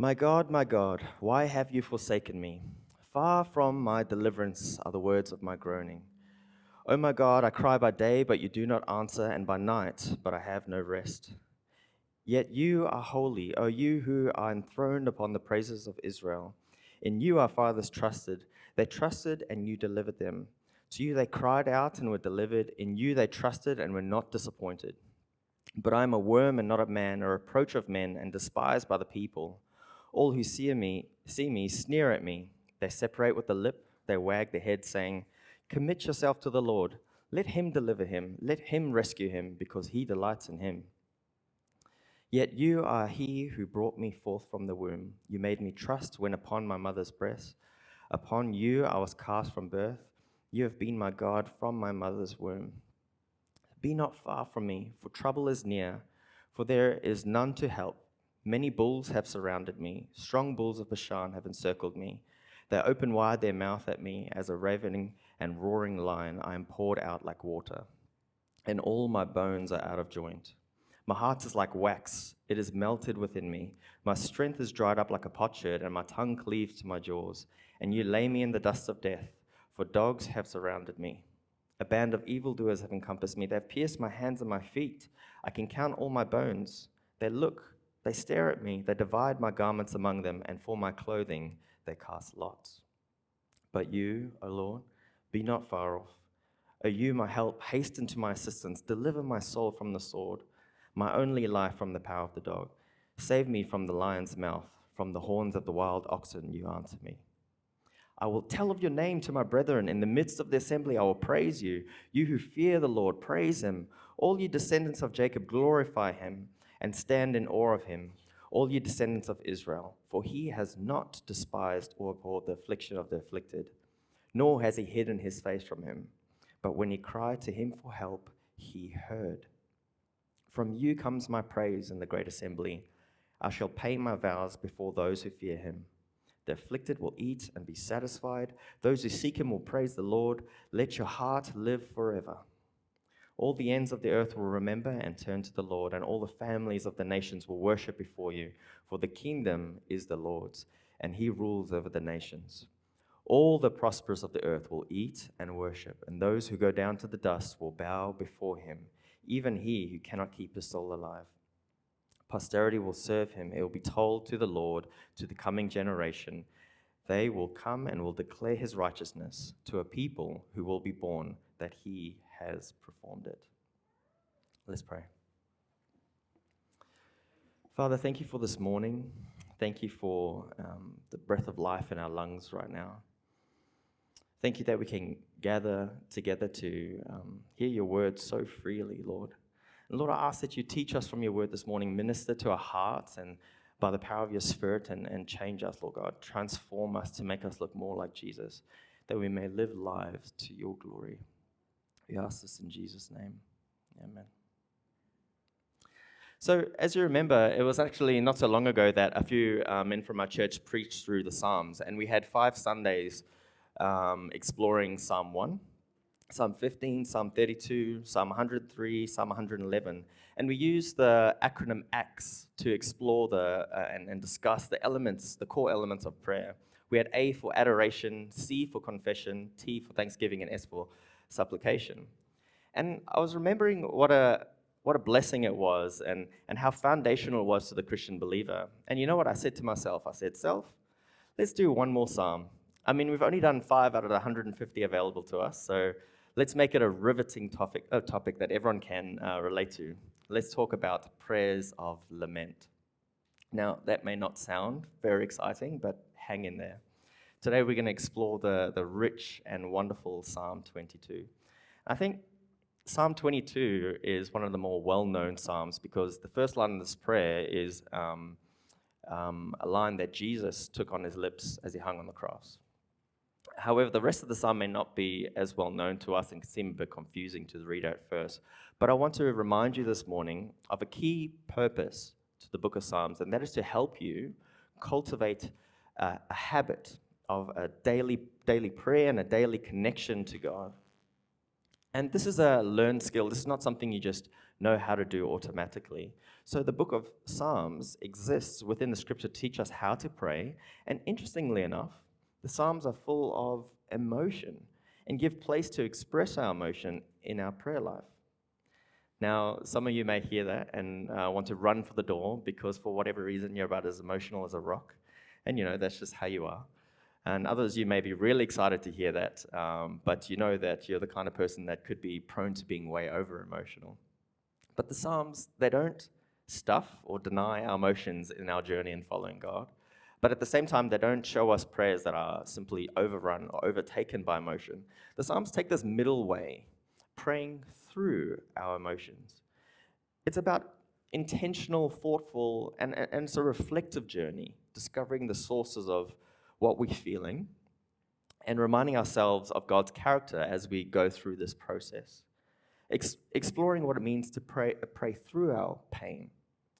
My God, my God, why have you forsaken me? Far from my deliverance are the words of my groaning. O my God, I cry by day, but you do not answer, and by night, but I have no rest. Yet you are holy, O you who are enthroned upon the praises of Israel. In you our fathers trusted. They trusted, and you delivered them. To you they cried out and were delivered. In you they trusted and were not disappointed. But I am a worm and not a man, a reproach of men, and despised by the people. All who see me, see me sneer at me. They separate with the lip, they wag their head, saying, Commit yourself to the Lord. Let him deliver him, let him rescue him, because he delights in him. Yet you are he who brought me forth from the womb. You made me trust when upon my mother's breast. Upon you I was cast from birth. You have been my God from my mother's womb. Be not far from me, for trouble is near, for there is none to help. Many bulls have surrounded me, strong bulls of Bashan have encircled me. They open wide their mouth at me as a ravening and roaring lion. I am poured out like water, and all my bones are out of joint. My heart is like wax, it is melted within me. My strength is dried up like a potsherd, and my tongue cleaves to my jaws. And you lay me in the dust of death, for dogs have surrounded me. A band of evildoers have encompassed me. They have pierced my hands and my feet. I can count all my bones. They look, they stare at me, they divide my garments among them, and for my clothing they cast lots. But you, O Lord, be not far off. O you, my help, hasten to my assistance. Deliver my soul from the sword, my only life from the power of the dog. Save me from the lion's mouth, from the horns of the wild oxen, you answer me. I will tell of your name to my brethren. In the midst of the assembly, I will praise you. You who fear the Lord, praise him. All you descendants of Jacob, glorify him and stand in awe of him all you descendants of Israel, for he has not despised or abhorred the affliction of the afflicted, nor has he hidden his face from him. But when he cried to him for help, he heard. From you comes my praise in the great assembly. I shall pay my vows before those who fear him. The afflicted will eat and be satisfied. Those who seek him will praise the Lord. Let your heart live forever. All the ends of the earth will remember and turn to the Lord, and all the families of the nations will worship before you. For the kingdom is the Lord's, and he rules over the nations. All the prosperous of the earth will eat and worship, and those who go down to the dust will bow before him, even he who cannot keep his soul alive. Posterity will serve him. It will be told to the Lord, to the coming generation. They will come and will declare his righteousness to a people who will be born, that he has performed it. Let's pray. Father, thank you for this morning. Thank you for um, the breath of life in our lungs right now. Thank you that we can gather together to um, hear your word so freely, Lord. And Lord, I ask that you teach us from your word this morning, minister to our hearts, and by the power of your spirit, and, and change us, Lord God. Transform us to make us look more like Jesus, that we may live lives to your glory. We ask this in Jesus' name. Amen. So, as you remember, it was actually not so long ago that a few uh, men from our church preached through the Psalms, and we had five Sundays um, exploring Psalm 1, Psalm 15, Psalm 32, Psalm 103, Psalm 111. And we used the acronym ACTS to explore the, uh, and, and discuss the elements, the core elements of prayer. We had A for adoration, C for confession, T for thanksgiving, and S for supplication. And I was remembering what a what a blessing it was and, and how foundational it was to the Christian believer. And you know what I said to myself? I said, Self, let's do one more psalm. I mean, we've only done five out of the 150 available to us, so let's make it a riveting topic, a topic that everyone can uh, relate to. Let's talk about prayers of lament. Now, that may not sound very exciting, but hang in there. Today we're going to explore the, the rich and wonderful Psalm 22. I think Psalm 22 is one of the more well known Psalms because the first line of this prayer is um, um, a line that Jesus took on his lips as he hung on the cross. However, the rest of the psalm may not be as well known to us and seem a bit confusing to read at first. But I want to remind you this morning of a key purpose to the book of Psalms, and that is to help you cultivate uh, a habit of a daily, daily prayer and a daily connection to God. And this is a learned skill. This is not something you just know how to do automatically. So the book of Psalms exists within the scripture to teach us how to pray. And interestingly enough, the Psalms are full of emotion and give place to express our emotion in our prayer life. Now, some of you may hear that and uh, want to run for the door because, for whatever reason, you're about as emotional as a rock. And you know, that's just how you are. And others, you may be really excited to hear that, um, but you know that you're the kind of person that could be prone to being way over emotional. But the Psalms, they don't stuff or deny our emotions in our journey in following God. But at the same time, they don't show us prayers that are simply overrun or overtaken by emotion. The Psalms take this middle way, praying through our emotions. It's about intentional, thoughtful, and, and, it's a reflective journey, discovering the sources of what we're feeling and reminding ourselves of God's character as we go through this process. Ex- exploring what it means to pray, pray through our pain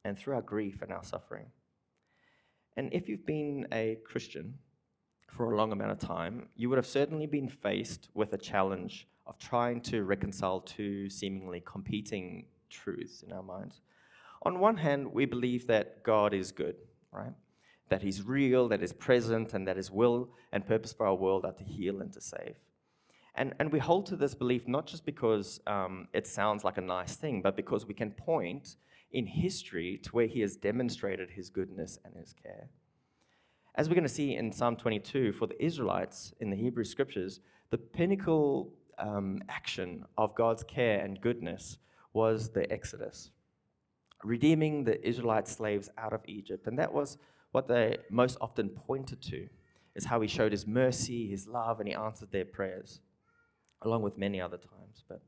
and through our grief and our suffering. And if you've been a Christian for a long amount of time, you would have certainly been faced with a challenge of trying to reconcile two seemingly competing truths in our minds. On one hand, we believe that God is good, right? That He's real, that He's present, and that His will and purpose for our world are to heal and to save. And, and we hold to this belief not just because um, it sounds like a nice thing, but because we can point in history to where He has demonstrated His goodness and His care. As we're going to see in Psalm 22, for the Israelites in the Hebrew scriptures, the pinnacle um, action of God's care and goodness was the Exodus, redeeming the Israelite slaves out of Egypt. And that was what they most often pointed to, is how he showed his mercy, his love, and he answered their prayers, along with many other times. But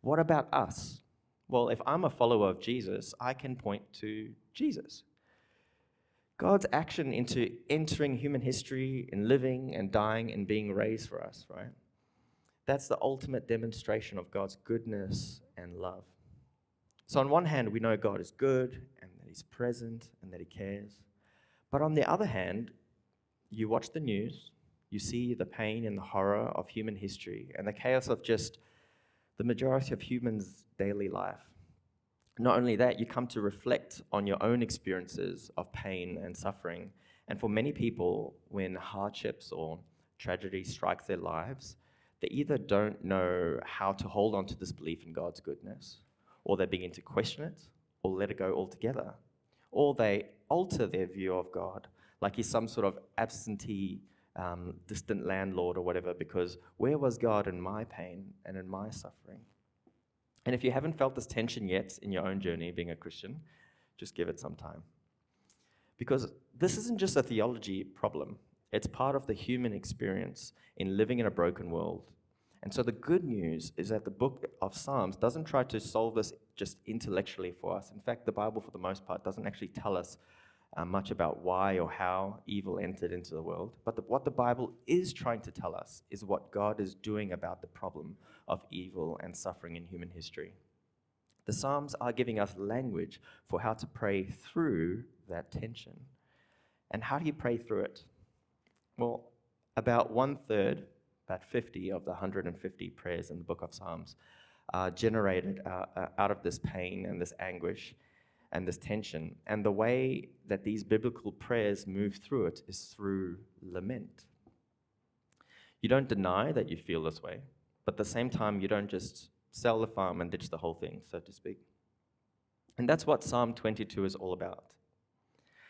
what about us? Well, if I'm a follower of Jesus, I can point to Jesus. God's action into entering human history in living and dying and being raised for us, right? That's the ultimate demonstration of God's goodness and love. So, on one hand, we know God is good and that He's present and that He cares. But on the other hand, you watch the news, you see the pain and the horror of human history and the chaos of just the majority of humans' daily life. Not only that, you come to reflect on your own experiences of pain and suffering. And for many people, when hardships or tragedy strikes their lives, they either don't know how to hold on to this belief in God's goodness, or they begin to question it, or let it go altogether, or they alter their view of God, like he's some sort of absentee, um, distant landlord or whatever, because where was God in my pain and in my suffering? And if you haven't felt this tension yet in your own journey being a Christian, just give it some time. Because this isn't just a theology problem, it's part of the human experience in living in a broken world. And so the good news is that the book of Psalms doesn't try to solve this just intellectually for us. In fact, the Bible, for the most part, doesn't actually tell us uh, much about why or how evil entered into the world. But the, what the Bible is trying to tell us is what God is doing about the problem of evil and suffering in human history. The Psalms are giving us language for how to pray through that tension. And how do you pray through it? Well, about one third, about 50 of the 150 prayers in the book of Psalms are generated uh, uh, out of this pain and this anguish and this tension. And the way that these biblical prayers move through it is through lament. You don't deny that you feel this way, but at the same time, you don't just sell the farm and ditch the whole thing, so to speak. And that's what Psalm 22 is all about.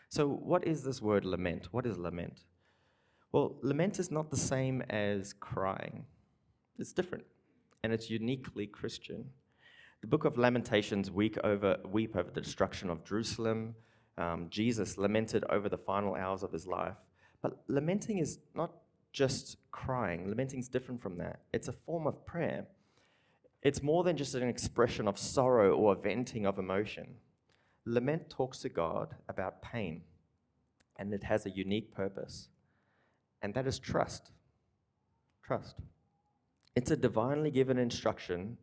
So, what is this word lament? What is lament? Well, lament is not the same as crying, it's different, and it's uniquely Christian. The book of Lamentations weep over, weep over the destruction of Jerusalem. Um, Jesus lamented over the final hours of his life. But lamenting is not just crying, lamenting is different from that. It's a form of prayer. It's more than just an expression of sorrow or a venting of emotion. Lament talks to God about pain, and it has a unique purpose and that is trust. Trust. It's a divinely given instruction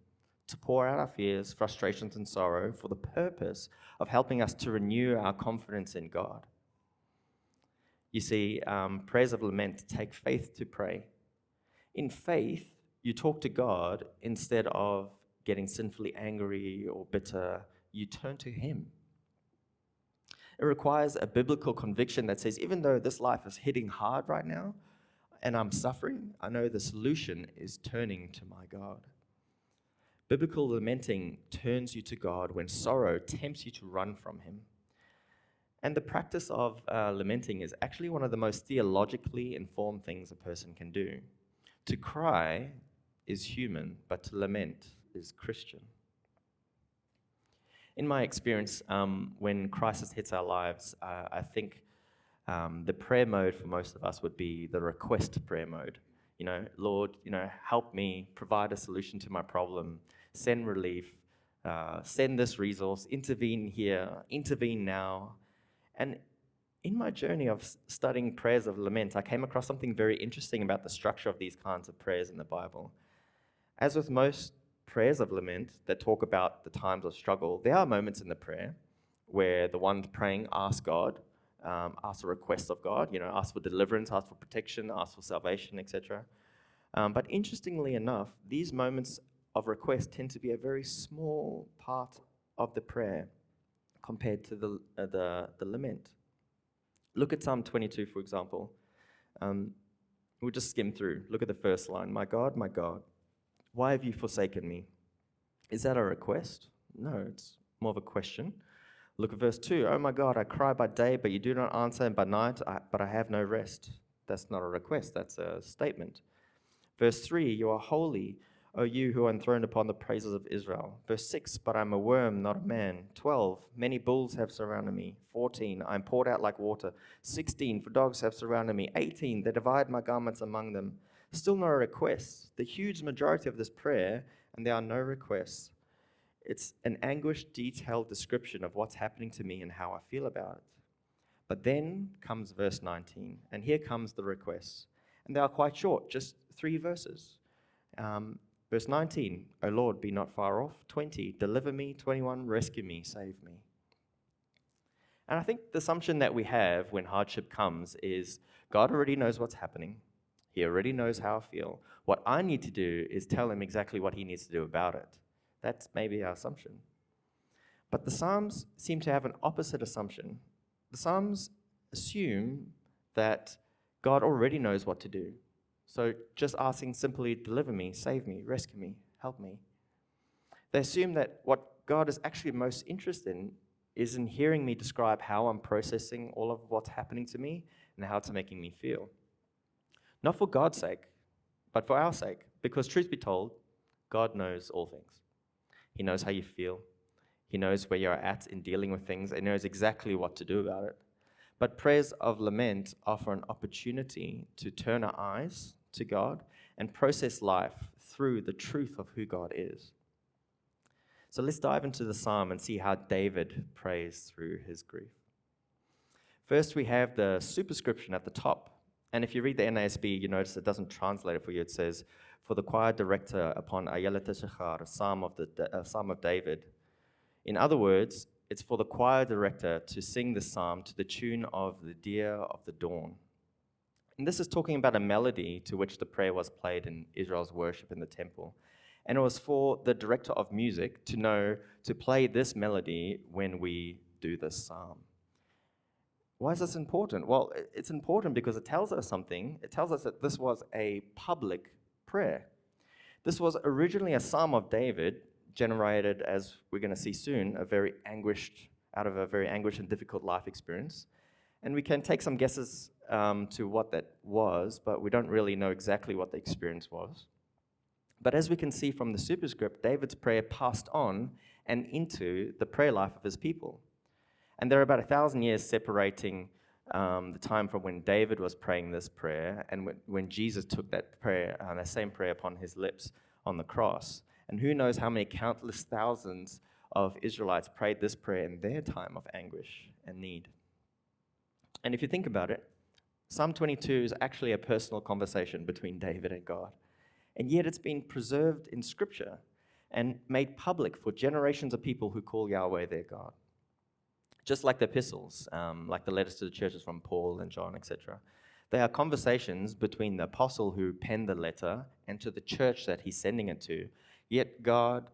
to pour out our fears, frustrations, and sorrow for the purpose of helping us to renew our confidence in God. You see, um, prayers of lament take faith to pray. In faith, you talk to God instead of getting sinfully angry or bitter, you turn to Him. It requires a biblical conviction that says, even though this life is hitting hard right now and I'm suffering, I know the solution is turning to my God. Biblical lamenting turns you to God when sorrow tempts you to run from Him. And the practice of uh, lamenting is actually one of the most theologically informed things a person can do. To cry is human, but to lament is Christian. In my experience, um, when crisis hits our lives, uh, I think um, the prayer mode for most of us would be the request prayer mode. You know, Lord, you know, help me, provide a solution to my problem, send relief, uh, send this resource, intervene here, intervene now. And in my journey of studying prayers of lament, I came across something very interesting about the structure of these kinds of prayers in the Bible. As with most prayers of lament that talk about the times of struggle, there are moments in the prayer where the one praying asks God, um, asks a request of God, you know, asks for deliverance, asks for protection, asks for salvation, etc. Um, but interestingly enough, these moments of request tend to be a very small part of the prayer compared to the, uh, the, the lament. Look at Psalm 22, for example. Um, we'll just skim through. Look at the first line My God, my God, why have you forsaken me? Is that a request? No, it's more of a question. Look at verse 2. Oh my God, I cry by day, but you do not answer, and by night, I, but I have no rest. That's not a request, that's a statement. Verse 3 You are holy, O you who are enthroned upon the praises of Israel. Verse 6 But I'm a worm, not a man. 12 Many bulls have surrounded me. 14 I am poured out like water. 16 For dogs have surrounded me. 18 They divide my garments among them. Still no requests. The huge majority of this prayer, and there are no requests. It's an anguished, detailed description of what's happening to me and how I feel about it. But then comes verse 19, and here comes the requests. And they are quite short, just three verses. Um, Verse 19, O Lord, be not far off. 20, deliver me. 21, rescue me, save me. And I think the assumption that we have when hardship comes is God already knows what's happening. He already knows how I feel. What I need to do is tell him exactly what he needs to do about it. That's maybe our assumption. But the Psalms seem to have an opposite assumption. The Psalms assume that God already knows what to do. So just asking simply, deliver me, save me, rescue me, help me. They assume that what God is actually most interested in is in hearing me describe how I'm processing all of what's happening to me and how it's making me feel. Not for God's sake, but for our sake. Because, truth be told, God knows all things. He knows how you feel, He knows where you're at in dealing with things, and knows exactly what to do about it. But prayers of lament offer an opportunity to turn our eyes to God and process life through the truth of who God is. So let's dive into the psalm and see how David prays through his grief. First, we have the superscription at the top. And if you read the NASB, you notice it doesn't translate it for you. It says, For the choir director upon Ayelet Shachar, a psalm of, the, psalm of David. In other words, it's for the choir director to sing the psalm to the tune of the deer of the dawn. And this is talking about a melody to which the prayer was played in Israel's worship in the temple. And it was for the director of music to know to play this melody when we do this psalm. Why is this important? Well, it's important because it tells us something. It tells us that this was a public prayer. This was originally a psalm of David, generated, as we're going to see soon, a very anguished, out of a very anguished and difficult life experience. And we can take some guesses um, to what that was, but we don't really know exactly what the experience was. But as we can see from the superscript, David's prayer passed on and into the prayer life of his people. And there are about a thousand years separating um, the time from when David was praying this prayer and when, when Jesus took that prayer, uh, that same prayer upon his lips on the cross. And who knows how many countless thousands of Israelites prayed this prayer in their time of anguish and need. And if you think about it, Psalm 22 is actually a personal conversation between David and God. And yet it's been preserved in Scripture and made public for generations of people who call Yahweh their God. Just like the epistles, um, like the letters to the churches from Paul and John, etc. They are conversations between the apostle who penned the letter and to the church that he's sending it to. Yet God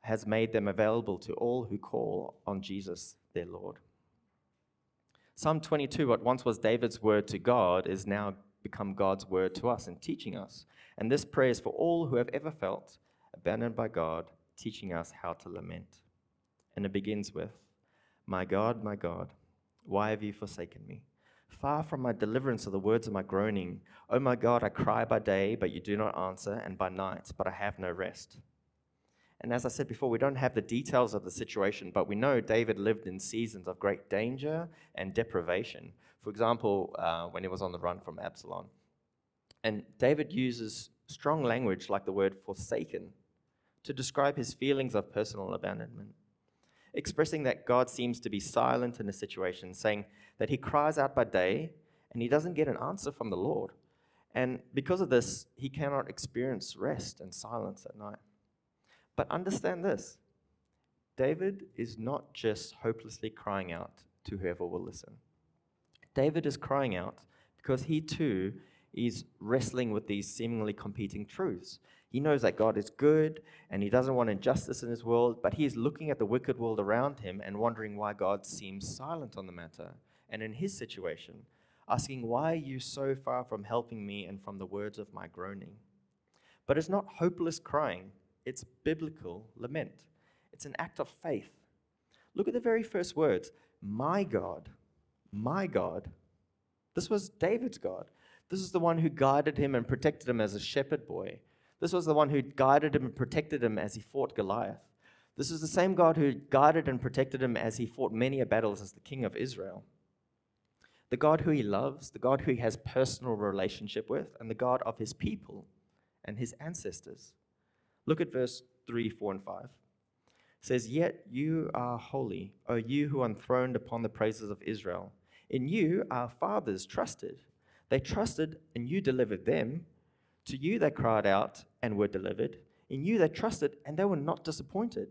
has made them available to all who call on Jesus their Lord. Psalm 22, what once was David's word to God, is now become God's word to us and teaching us. And this prayer is for all who have ever felt abandoned by God, teaching us how to lament. And it begins with, My God, my God, why have you forsaken me? Far from my deliverance are the words of my groaning. O oh my God, I cry by day, but you do not answer, and by night, but I have no rest. And as I said before, we don't have the details of the situation, but we know David lived in seasons of great danger and deprivation. For example, uh, when he was on the run from Absalom. And David uses strong language like the word forsaken to describe his feelings of personal abandonment, expressing that God seems to be silent in the situation, saying that he cries out by day and he doesn't get an answer from the Lord. And because of this, he cannot experience rest and silence at night. But understand this David is not just hopelessly crying out to whoever will listen. David is crying out because he too is wrestling with these seemingly competing truths. He knows that God is good and he doesn't want injustice in his world, but he is looking at the wicked world around him and wondering why God seems silent on the matter. And in his situation, asking, Why are you so far from helping me and from the words of my groaning? But it's not hopeless crying, it's biblical lament. It's an act of faith. Look at the very first words My God, my God. This was David's God. This is the one who guided him and protected him as a shepherd boy. This was the one who guided him and protected him as he fought Goliath. This is the same God who guided and protected him as he fought many a battles as the king of Israel. The God who he loves, the God who he has personal relationship with, and the God of his people and his ancestors. Look at verse 3, 4, and 5. It says, Yet you are holy, O you who are enthroned upon the praises of Israel. In you our fathers trusted. They trusted, and you delivered them. To you they cried out and were delivered. In you they trusted, and they were not disappointed.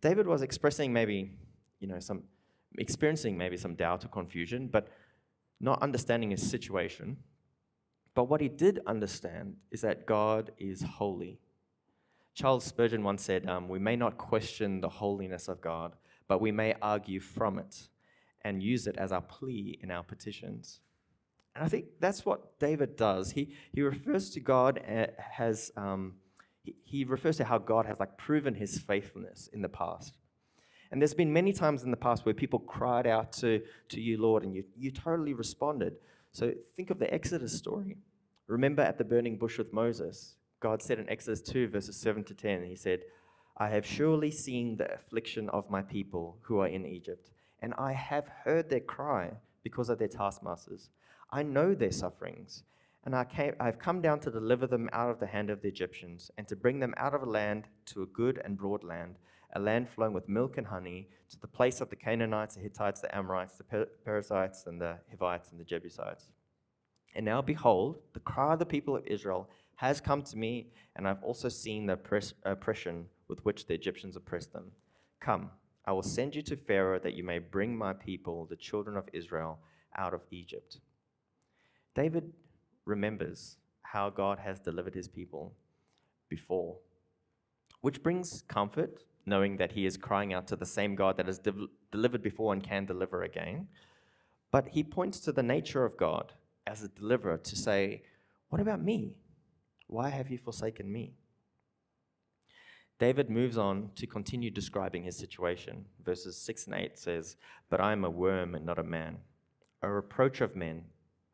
David was expressing maybe, you know, some experiencing maybe some doubt or confusion, but not understanding his situation. But what he did understand is that God is holy. Charles Spurgeon once said, um, We may not question the holiness of God, but we may argue from it and use it as our plea in our petitions. And I think that's what David does. He, he refers to God as, um, he, he refers to how God has like proven his faithfulness in the past. And there's been many times in the past where people cried out to, to you, Lord, and you, you totally responded. So think of the Exodus story. Remember at the burning bush with Moses, God said in Exodus 2, verses 7 to 10, He said, I have surely seen the affliction of my people who are in Egypt, and I have heard their cry because of their taskmasters. I know their sufferings, and I came, I've come down to deliver them out of the hand of the Egyptians, and to bring them out of a land to a good and broad land, a land flowing with milk and honey, to the place of the Canaanites, the Hittites, the Amorites, the Perizzites, and the Hivites, and the Jebusites. And now, behold, the cry of the people of Israel has come to me, and I've also seen the oppression with which the Egyptians oppressed them. Come, I will send you to Pharaoh that you may bring my people, the children of Israel, out of Egypt. David remembers how God has delivered his people before, which brings comfort knowing that he is crying out to the same God that has de- delivered before and can deliver again. But he points to the nature of God as a deliverer to say, What about me? Why have you forsaken me? David moves on to continue describing his situation. Verses 6 and 8 says, But I am a worm and not a man, a reproach of men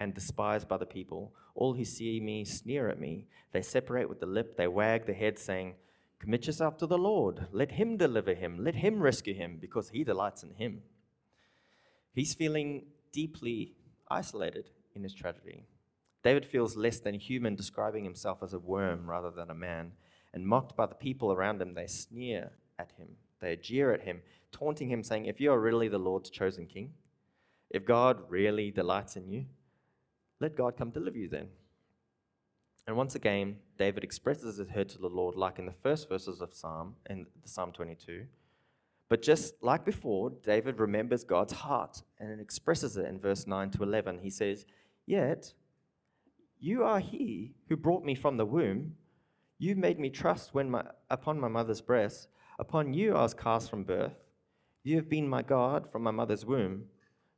and despised by the people. All who see me sneer at me. They separate with the lip, they wag the head, saying, Commit yourself to the Lord. Let him deliver him. Let him rescue him, because he delights in him. He's feeling deeply isolated in his tragedy. David feels less than human, describing himself as a worm rather than a man. And mocked by the people around him, they sneer at him. They jeer at him, taunting him, saying, If you are really the Lord's chosen king, if God really delights in you, let God come to deliver you then. And once again, David expresses his hurt to the Lord, like in the first verses of Psalm, in Psalm 22. But just like before, David remembers God's heart and expresses it in verse 9 to 11. He says, Yet you are he who brought me from the womb. You made me trust when my, upon my mother's breast. Upon you I was cast from birth. You have been my God from my mother's womb.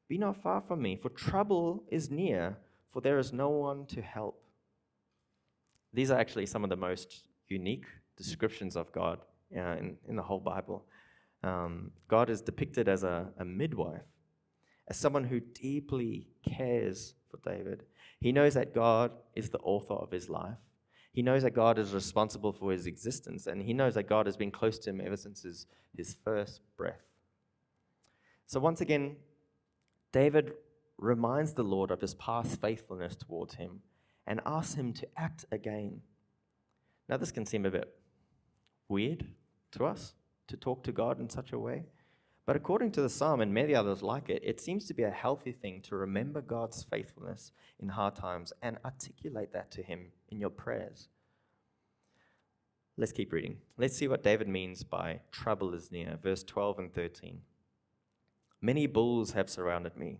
Be not far from me, for trouble is near, for there is no one to help. These are actually some of the most unique descriptions of God uh, in, in the whole Bible. Um, God is depicted as a, a midwife, as someone who deeply cares for David. He knows that God is the author of his life. He knows that God is responsible for his existence, and he knows that God has been close to him ever since his, his first breath. So, once again, David reminds the Lord of his past faithfulness towards him and asks him to act again. Now, this can seem a bit weird to us to talk to God in such a way. But according to the psalm and many others like it, it seems to be a healthy thing to remember God's faithfulness in hard times and articulate that to Him in your prayers. Let's keep reading. Let's see what David means by trouble is near, verse 12 and 13. Many bulls have surrounded me.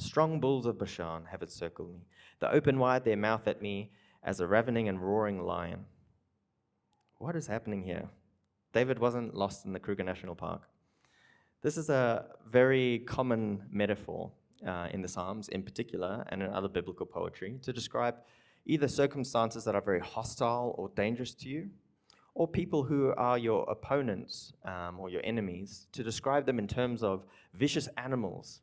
Strong bulls of Bashan have encircled me. They open wide their mouth at me as a ravening and roaring lion. What is happening here? David wasn't lost in the Kruger National Park. This is a very common metaphor uh, in the Psalms, in particular, and in other biblical poetry, to describe either circumstances that are very hostile or dangerous to you, or people who are your opponents um, or your enemies, to describe them in terms of vicious animals.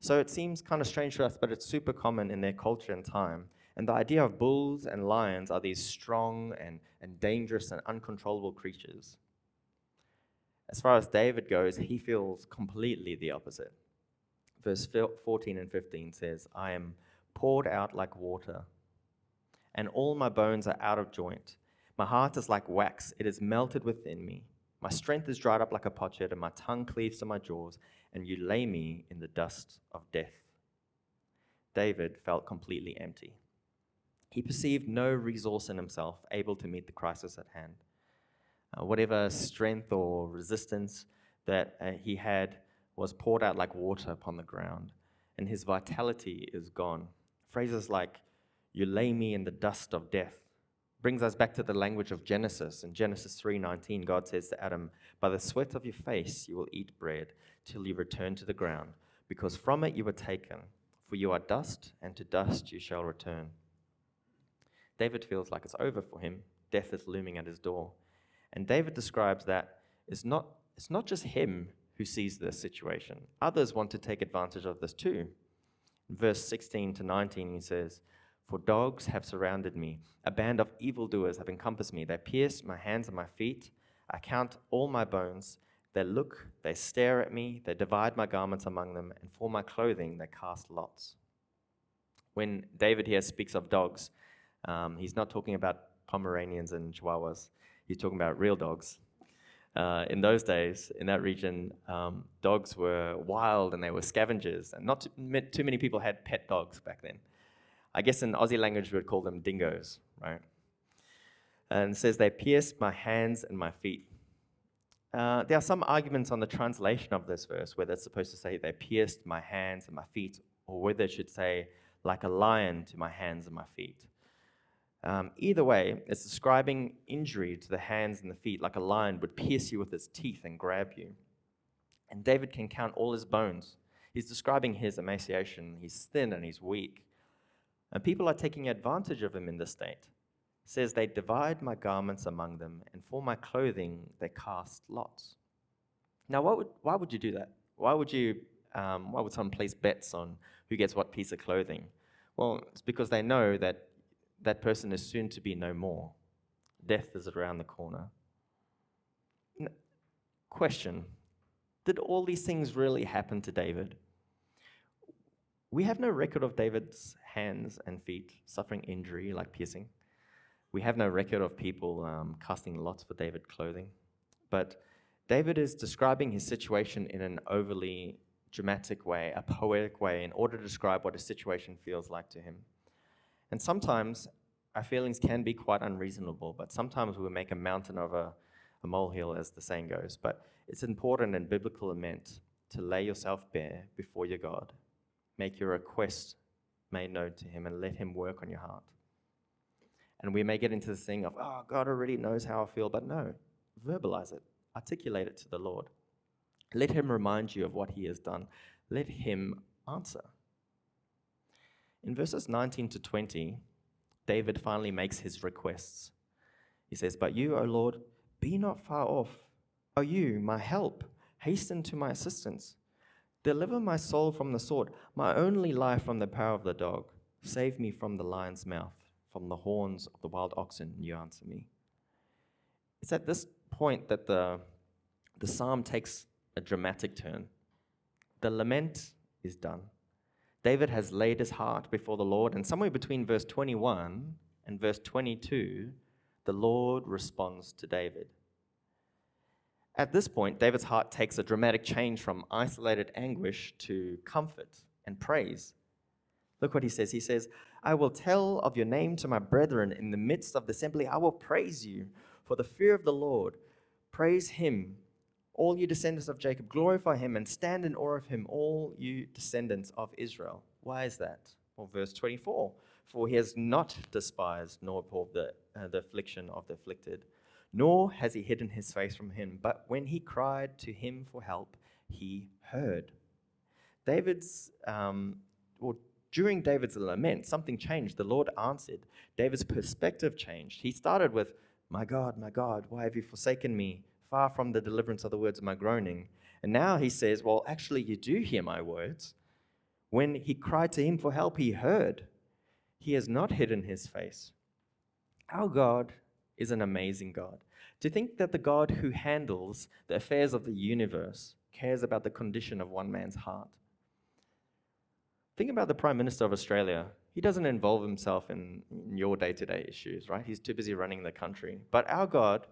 So it seems kind of strange to us, but it's super common in their culture and time. And the idea of bulls and lions are these strong and, and dangerous and uncontrollable creatures. As far as David goes, he feels completely the opposite. Verse 14 and 15 says, I am poured out like water, and all my bones are out of joint. My heart is like wax, it is melted within me. My strength is dried up like a potsherd, and my tongue cleaves to my jaws, and you lay me in the dust of death. David felt completely empty. He perceived no resource in himself able to meet the crisis at hand. Uh, whatever strength or resistance that uh, he had was poured out like water upon the ground, and his vitality is gone. Phrases like, You lay me in the dust of death, brings us back to the language of Genesis. In Genesis 3:19, God says to Adam, "By the sweat of your face you will eat bread till you return to the ground, because from it you were taken, for you are dust, and to dust you shall return." David feels like it's over for him. Death is looming at his door. And David describes that it's not, it's not just him who sees this situation. Others want to take advantage of this too. Verse 16 to 19, he says, For dogs have surrounded me, a band of evildoers have encompassed me. They pierce my hands and my feet. I count all my bones. They look, they stare at me, they divide my garments among them, and for my clothing they cast lots. When David here speaks of dogs, um, he's not talking about Pomeranians and Chihuahuas. He's talking about real dogs. Uh, in those days, in that region, um, dogs were wild and they were scavengers, and not too, too many people had pet dogs back then. I guess in Aussie language, we would call them dingoes, right? And says, They pierced my hands and my feet. Uh, there are some arguments on the translation of this verse, whether it's supposed to say, They pierced my hands and my feet, or whether it should say, Like a lion to my hands and my feet. Um, either way, it's describing injury to the hands and the feet, like a lion would pierce you with its teeth and grab you. And David can count all his bones. He's describing his emaciation. He's thin and he's weak. And people are taking advantage of him in this state. It says, They divide my garments among them, and for my clothing they cast lots. Now, would, why would you do that? Why would you? Um, why would someone place bets on who gets what piece of clothing? Well, it's because they know that that person is soon to be no more. Death is around the corner. Question Did all these things really happen to David? We have no record of David's hands and feet suffering injury like piercing. We have no record of people um, casting lots for David clothing. But David is describing his situation in an overly dramatic way, a poetic way, in order to describe what a situation feels like to him. And sometimes our feelings can be quite unreasonable, but sometimes we make a mountain of a, a molehill, as the saying goes. But it's important and biblical meant to lay yourself bare before your God. Make your request made known to Him and let Him work on your heart. And we may get into this thing of, oh, God already knows how I feel, but no, verbalize it, articulate it to the Lord. Let Him remind you of what He has done, let Him answer. In verses 19 to 20, David finally makes his requests. He says, But you, O Lord, be not far off. O you, my help, hasten to my assistance. Deliver my soul from the sword, my only life from the power of the dog. Save me from the lion's mouth, from the horns of the wild oxen, you answer me. It's at this point that the, the psalm takes a dramatic turn. The lament is done. David has laid his heart before the Lord, and somewhere between verse 21 and verse 22, the Lord responds to David. At this point, David's heart takes a dramatic change from isolated anguish to comfort and praise. Look what he says. He says, I will tell of your name to my brethren in the midst of the assembly. I will praise you for the fear of the Lord. Praise him, all you descendants of Jacob. Glorify him and stand in awe of him, all you descendants of Israel. Why is that? Well, verse 24 For he has not despised nor abhorred the, uh, the affliction of the afflicted, nor has he hidden his face from him. But when he cried to him for help, he heard. David's, um, well, during David's lament, something changed. The Lord answered. David's perspective changed. He started with, My God, my God, why have you forsaken me? Far from the deliverance of the words of my groaning. And now he says, Well, actually, you do hear my words. When he cried to him for help, he heard. He has not hidden his face. Our God is an amazing God. To think that the God who handles the affairs of the universe cares about the condition of one man's heart. Think about the Prime Minister of Australia. He doesn't involve himself in, your day to day issues, right? He's too busy running the country. But our God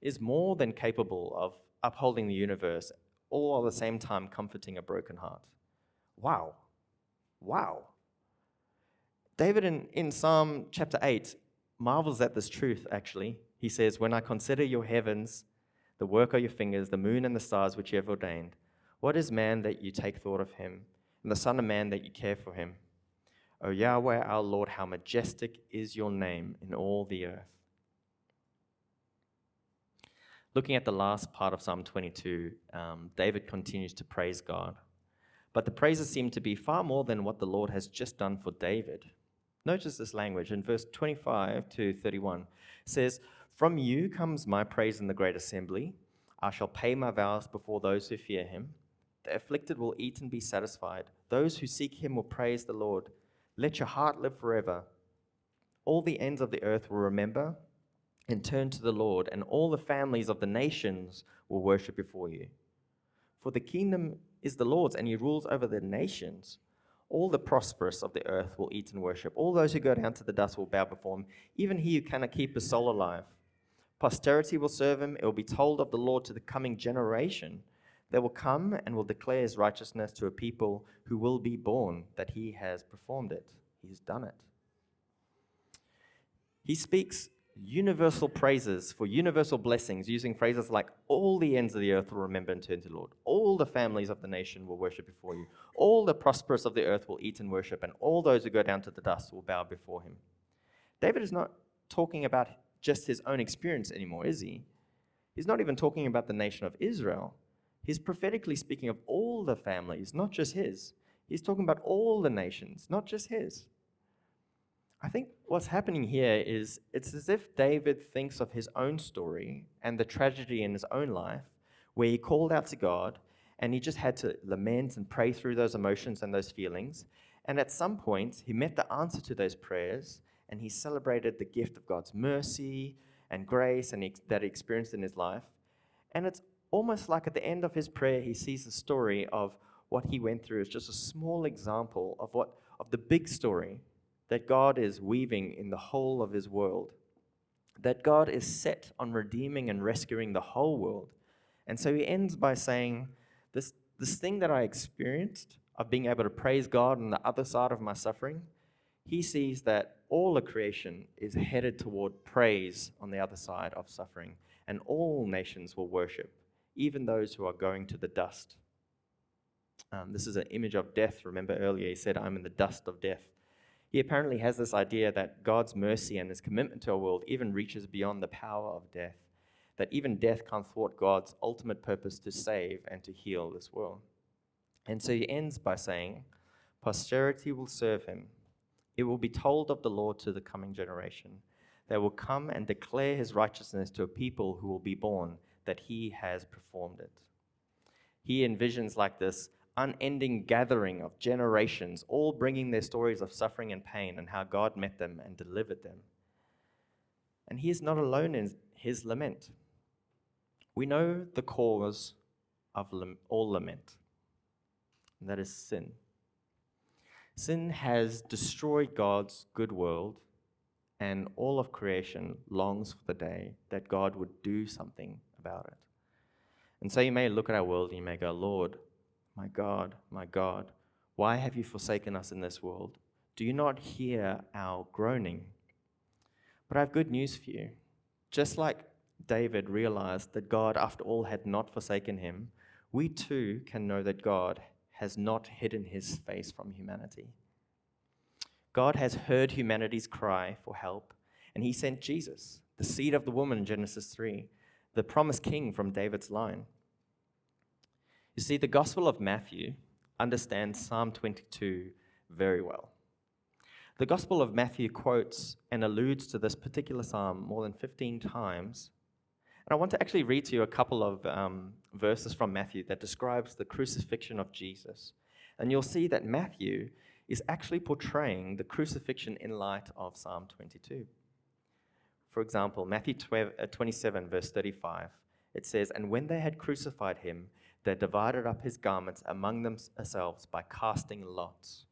is more than capable of upholding the universe, all at the same time comforting a broken heart. Wow. Wow. David in, in Psalm chapter 8 marvels at this truth, actually. He says, When I consider your heavens, the work of your fingers, the moon and the stars which you have ordained, what is man that you take thought of him, and the Son of Man that you care for him? O Yahweh, our Lord, how majestic is your name in all the earth. Looking at the last part of Psalm 22, um, David continues to praise God. But the praises seem to be far more than what the Lord has just done for David. Notice this language in verse 25 to 31 says, From you comes my praise in the great assembly. I shall pay my vows before those who fear him. The afflicted will eat and be satisfied. Those who seek him will praise the Lord. Let your heart live forever. All the ends of the earth will remember and turn to the Lord, and all the families of the nations will worship before you. For the kingdom is the Lord's, and he rules over the nations. All the prosperous of the earth will eat and worship. All those who go down to the dust will bow before him, even he who cannot keep his soul alive. Posterity will serve him. It will be told of the Lord to the coming generation. They will come and will declare his righteousness to a people who will be born, that he has performed it. He's done it. He speaks universal praises for universal blessings, using phrases like, All the ends of the earth will remember and turn to the Lord. All the families of the nation will worship before you. All the prosperous of the earth will eat and worship, and all those who go down to the dust will bow before him. David is not talking about just his own experience anymore, is he? He's not even talking about the nation of Israel. He's prophetically speaking of all the families, not just his. He's talking about all the nations, not just his. I think what's happening here is it's as if David thinks of his own story and the tragedy in his own life where he called out to God and he just had to lament and pray through those emotions and those feelings. And at some point, he met the answer to those prayers and he celebrated the gift of God's mercy and grace and that he experienced in his life. And it's almost like at the end of his prayer, he sees the story of what he went through as just a small example of what of the big story that God is weaving in the whole of his world, that God is set on redeeming and rescuing the whole world. And so he ends by saying, This, this thing that I experienced of being able to praise God on the other side of my suffering, he sees that all the creation is headed toward praise on the other side of suffering, and all nations will worship, even those who are going to the dust. Um, this is an image of death. Remember earlier, he said, I'm in the dust of death. He apparently has this idea that God's mercy and his commitment to our world even reaches beyond the power of death, that even death can't thwart God's ultimate purpose to save and to heal this world. And so he ends by saying, Posterity will serve him. It will be told of the Lord to the coming generation. They will come and declare his righteousness to a people who will be born, that he has performed it. He envisions like this unending gathering of generations, all bringing their stories of suffering and pain and how God met them and delivered them. And he is not alone in his lament. We know the cause of all lament, and that is sin. Sin has destroyed God's good world, and all of creation longs for the day that God would do something about it. And so you may look at our world and you may go, Lord, my God, my God, why have you forsaken us in this world? Do you not hear our groaning? But I have good news for you. Just like David realized that God, after all, had not forsaken him, we too can know that God has not hidden his face from humanity. God has heard humanity's cry for help, and he sent Jesus, the seed of the woman in Genesis 3, the promised king from David's line. You see, the Gospel of Matthew understands Psalm 22 very well. The Gospel of Matthew quotes and alludes to this particular psalm more than 15 times. And I want to actually read to you a couple of um, verses from Matthew that describes the crucifixion of Jesus. And you'll see that Matthew is actually portraying the crucifixion in light of Psalm 22. For example, Matthew uh, 27, verse 35, it says, And when they had crucified him, they divided up his garments among themselves by casting lots.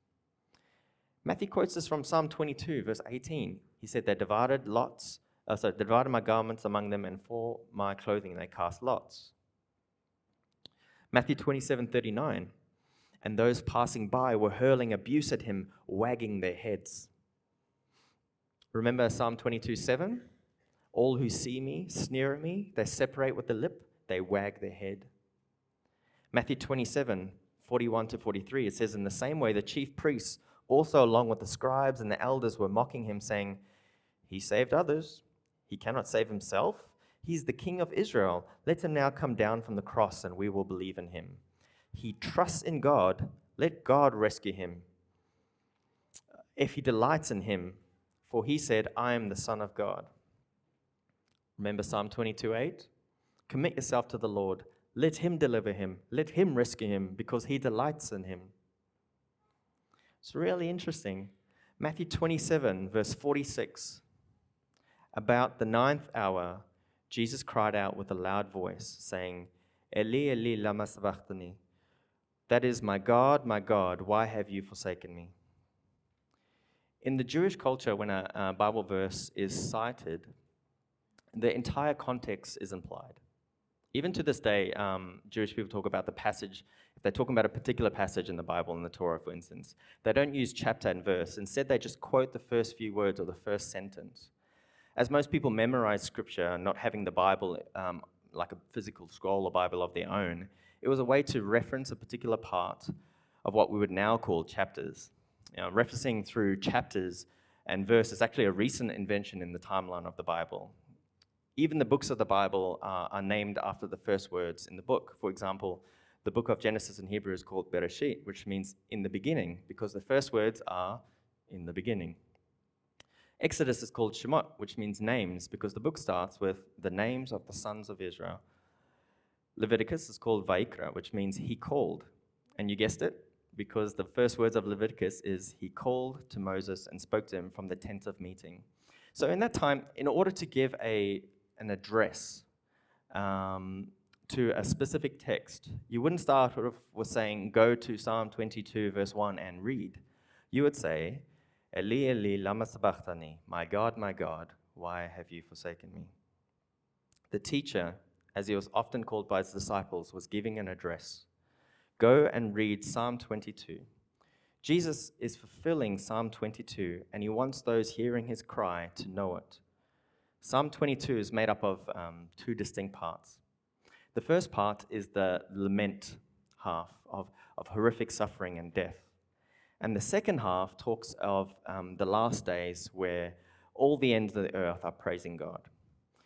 Matthew quotes this from Psalm 22, verse 18. He said, They divided lots, uh, sorry, divided my garments among them, and for my clothing they cast lots. Matthew 27, 39. And those passing by were hurling abuse at him, wagging their heads. Remember Psalm 22, 7? All who see me sneer at me, they separate with the lip, they wag their head. Matthew 27, 41 to 43, it says, In the same way, the chief priests, also along with the scribes and the elders, were mocking him, saying, He saved others. He cannot save himself. He's the king of Israel. Let him now come down from the cross, and we will believe in him. He trusts in God. Let God rescue him. If he delights in him, for he said, I am the Son of God. Remember Psalm 22 8? Commit yourself to the Lord. Let him deliver him. Let him rescue him because he delights in him. It's really interesting. Matthew 27, verse 46. About the ninth hour, Jesus cried out with a loud voice, saying, Eli, Eli, lama sabachthani. That is, my God, my God, why have you forsaken me? In the Jewish culture, when a, a Bible verse is cited, the entire context is implied. Even to this day, um, Jewish people talk about the passage, if they're talking about a particular passage in the Bible, in the Torah, for instance, they don't use chapter and verse. Instead, they just quote the first few words or the first sentence. As most people memorize scripture, not having the Bible um, like a physical scroll or Bible of their own, it was a way to reference a particular part of what we would now call chapters. You know, referencing through chapters and verses is actually a recent invention in the timeline of the Bible. Even the books of the Bible uh, are named after the first words in the book. For example, the book of Genesis in Hebrew is called Bereshit, which means in the beginning, because the first words are in the beginning. Exodus is called Shemot, which means names, because the book starts with the names of the sons of Israel. Leviticus is called Vayikra, which means he called. And you guessed it, because the first words of Leviticus is he called to Moses and spoke to him from the tent of meeting. So in that time, in order to give a an address um, to a specific text, you wouldn't start with saying, go to Psalm 22, verse 1, and read. You would say, Eli, Eli, lama sabachthani, my God, my God, why have you forsaken me? The teacher, as he was often called by his disciples, was giving an address. Go and read Psalm 22. Jesus is fulfilling Psalm 22, and he wants those hearing his cry to know it. Psalm 22 is made up of um, two distinct parts. The first part is the lament half of, of horrific suffering and death. And the second half talks of um, the last days where all the ends of the earth are praising God.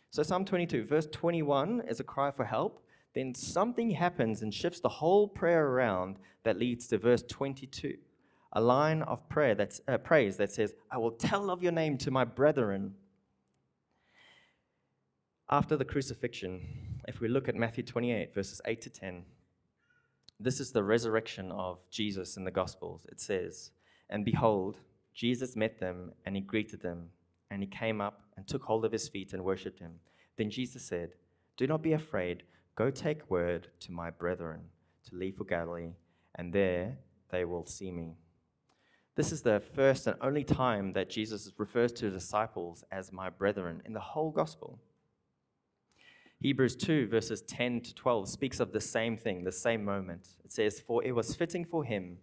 So, Psalm 22, verse 21 is a cry for help. Then something happens and shifts the whole prayer around that leads to verse 22, a line of prayer that's, uh, praise that says, I will tell of your name to my brethren. After the crucifixion, if we look at Matthew 28, verses 8 to 10, this is the resurrection of Jesus in the Gospels. It says, And behold, Jesus met them, and he greeted them, and he came up and took hold of his feet and worshipped him. Then Jesus said, Do not be afraid. Go take word to my brethren to leave for Galilee, and there they will see me. This is the first and only time that Jesus refers to the disciples as my brethren in the whole gospel. Hebrews 2, verses 10 to 12, speaks of the same thing, the same moment. It says, For it was fitting for him,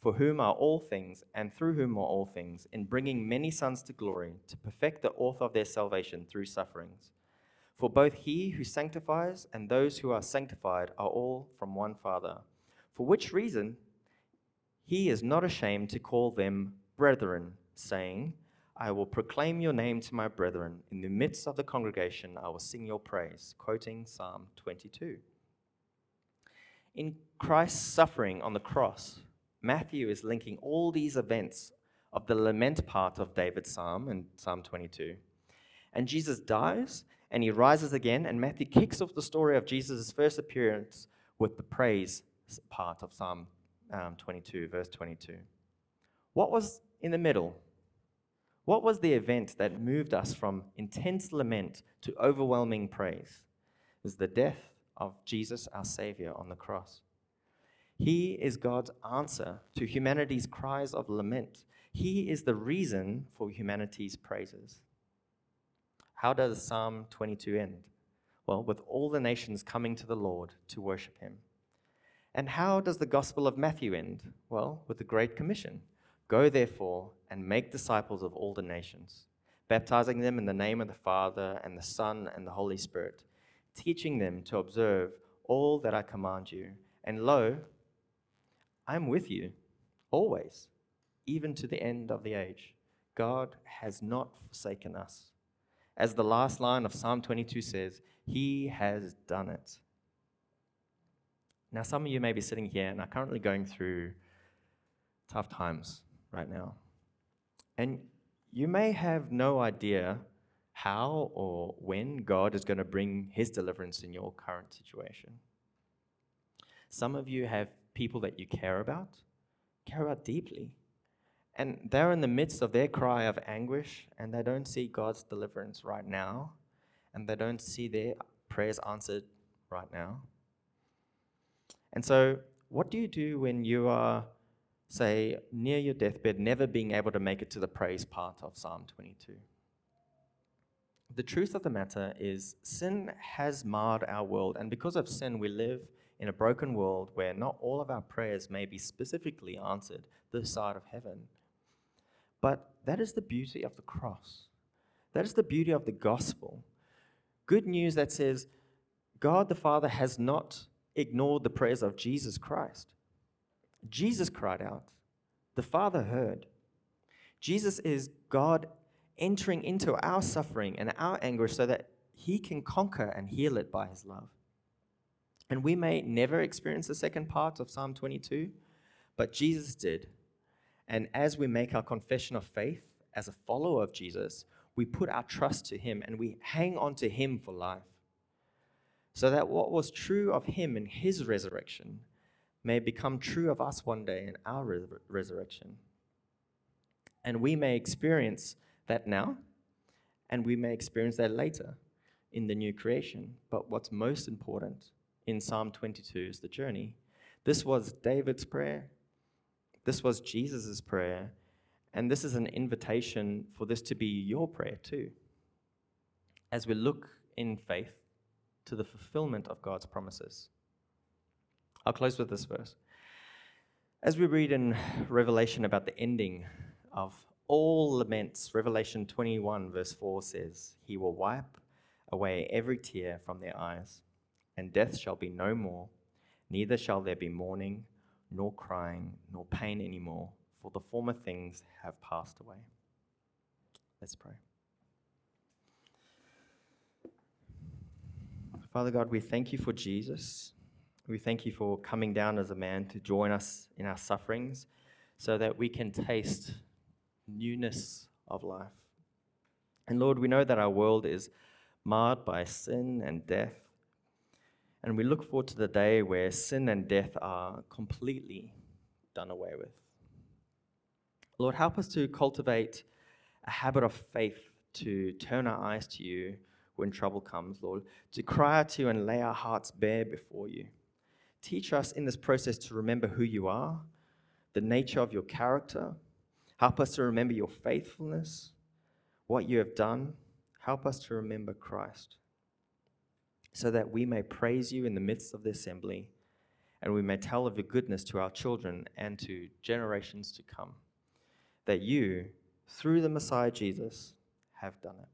for whom are all things, and through whom are all things, in bringing many sons to glory, to perfect the author of their salvation through sufferings. For both he who sanctifies and those who are sanctified are all from one Father, for which reason he is not ashamed to call them brethren, saying, I will proclaim your name to my brethren. In the midst of the congregation, I will sing your praise. Quoting Psalm 22. In Christ's suffering on the cross, Matthew is linking all these events of the lament part of David's psalm in Psalm 22. And Jesus dies and he rises again, and Matthew kicks off the story of Jesus' first appearance with the praise part of Psalm um, 22, verse 22. What was in the middle? What was the event that moved us from intense lament to overwhelming praise? It was the death of Jesus, our Savior, on the cross. He is God's answer to humanity's cries of lament. He is the reason for humanity's praises. How does Psalm 22 end? Well, with all the nations coming to the Lord to worship him. And how does the Gospel of Matthew end? Well, with the Great Commission Go therefore and make disciples of all the nations, baptizing them in the name of the Father and the Son and the Holy Spirit, teaching them to observe all that I command you. And lo, I am with you always, even to the end of the age. God has not forsaken us. As the last line of Psalm 22 says, He has done it. Now, some of you may be sitting here and are currently going through tough times right now. And you may have no idea how or when God is going to bring his deliverance in your current situation. Some of you have people that you care about, care about deeply, and they're in the midst of their cry of anguish, and they don't see God's deliverance right now, and they don't see their prayers answered right now. And so, what do you do when you are say, near your deathbed, never being able to make it to the praise part of Psalm 22. The truth of the matter is, sin has marred our world, and because of sin, we live in a broken world where not all of our prayers may be specifically answered this side of heaven. But that is the beauty of the cross. That is the beauty of the gospel. Good news that says God the Father has not ignored the prayers of Jesus Christ. Jesus cried out. The Father heard. Jesus is God entering into our suffering and our anguish so that he can conquer and heal it by his love. And we may never experience the second part of Psalm 22, but Jesus did. And as we make our confession of faith as a follower of Jesus, we put our trust to him and we hang on to him for life. So that what was true of him in his resurrection may become true of us one day in our res- resurrection. And we may experience that now, and we may experience that later in the new creation. But what's most important in Psalm 22 is the journey. This was David's prayer, this was Jesus' prayer, and this is an invitation for this to be your prayer too. As we look in faith to the fulfillment of God's promises. I'll close with this verse. As we read in Revelation about the ending of all laments, Revelation 21, verse 4 says, He will wipe away every tear from their eyes, and death shall be no more, neither shall there be mourning, nor crying, nor pain anymore, for the former things have passed away. Let's pray. Father God, we thank you for Jesus. We thank you for coming down as a man to join us in our sufferings so that we can taste newness of life. And Lord, we know that our world is marred by sin and death. And we look forward to the day where sin and death are completely done away with. Lord, help us to cultivate a habit of faith to turn our eyes to you when trouble comes, Lord, to cry out to you and lay our hearts bare before you. Teach us in this process to remember who you are, the nature of your character. Help us to remember your faithfulness, what you have done. Help us to remember Christ, so that we may praise you in the midst of the assembly and we may tell of your goodness to our children and to generations to come. That you, through the Messiah Jesus, have done it.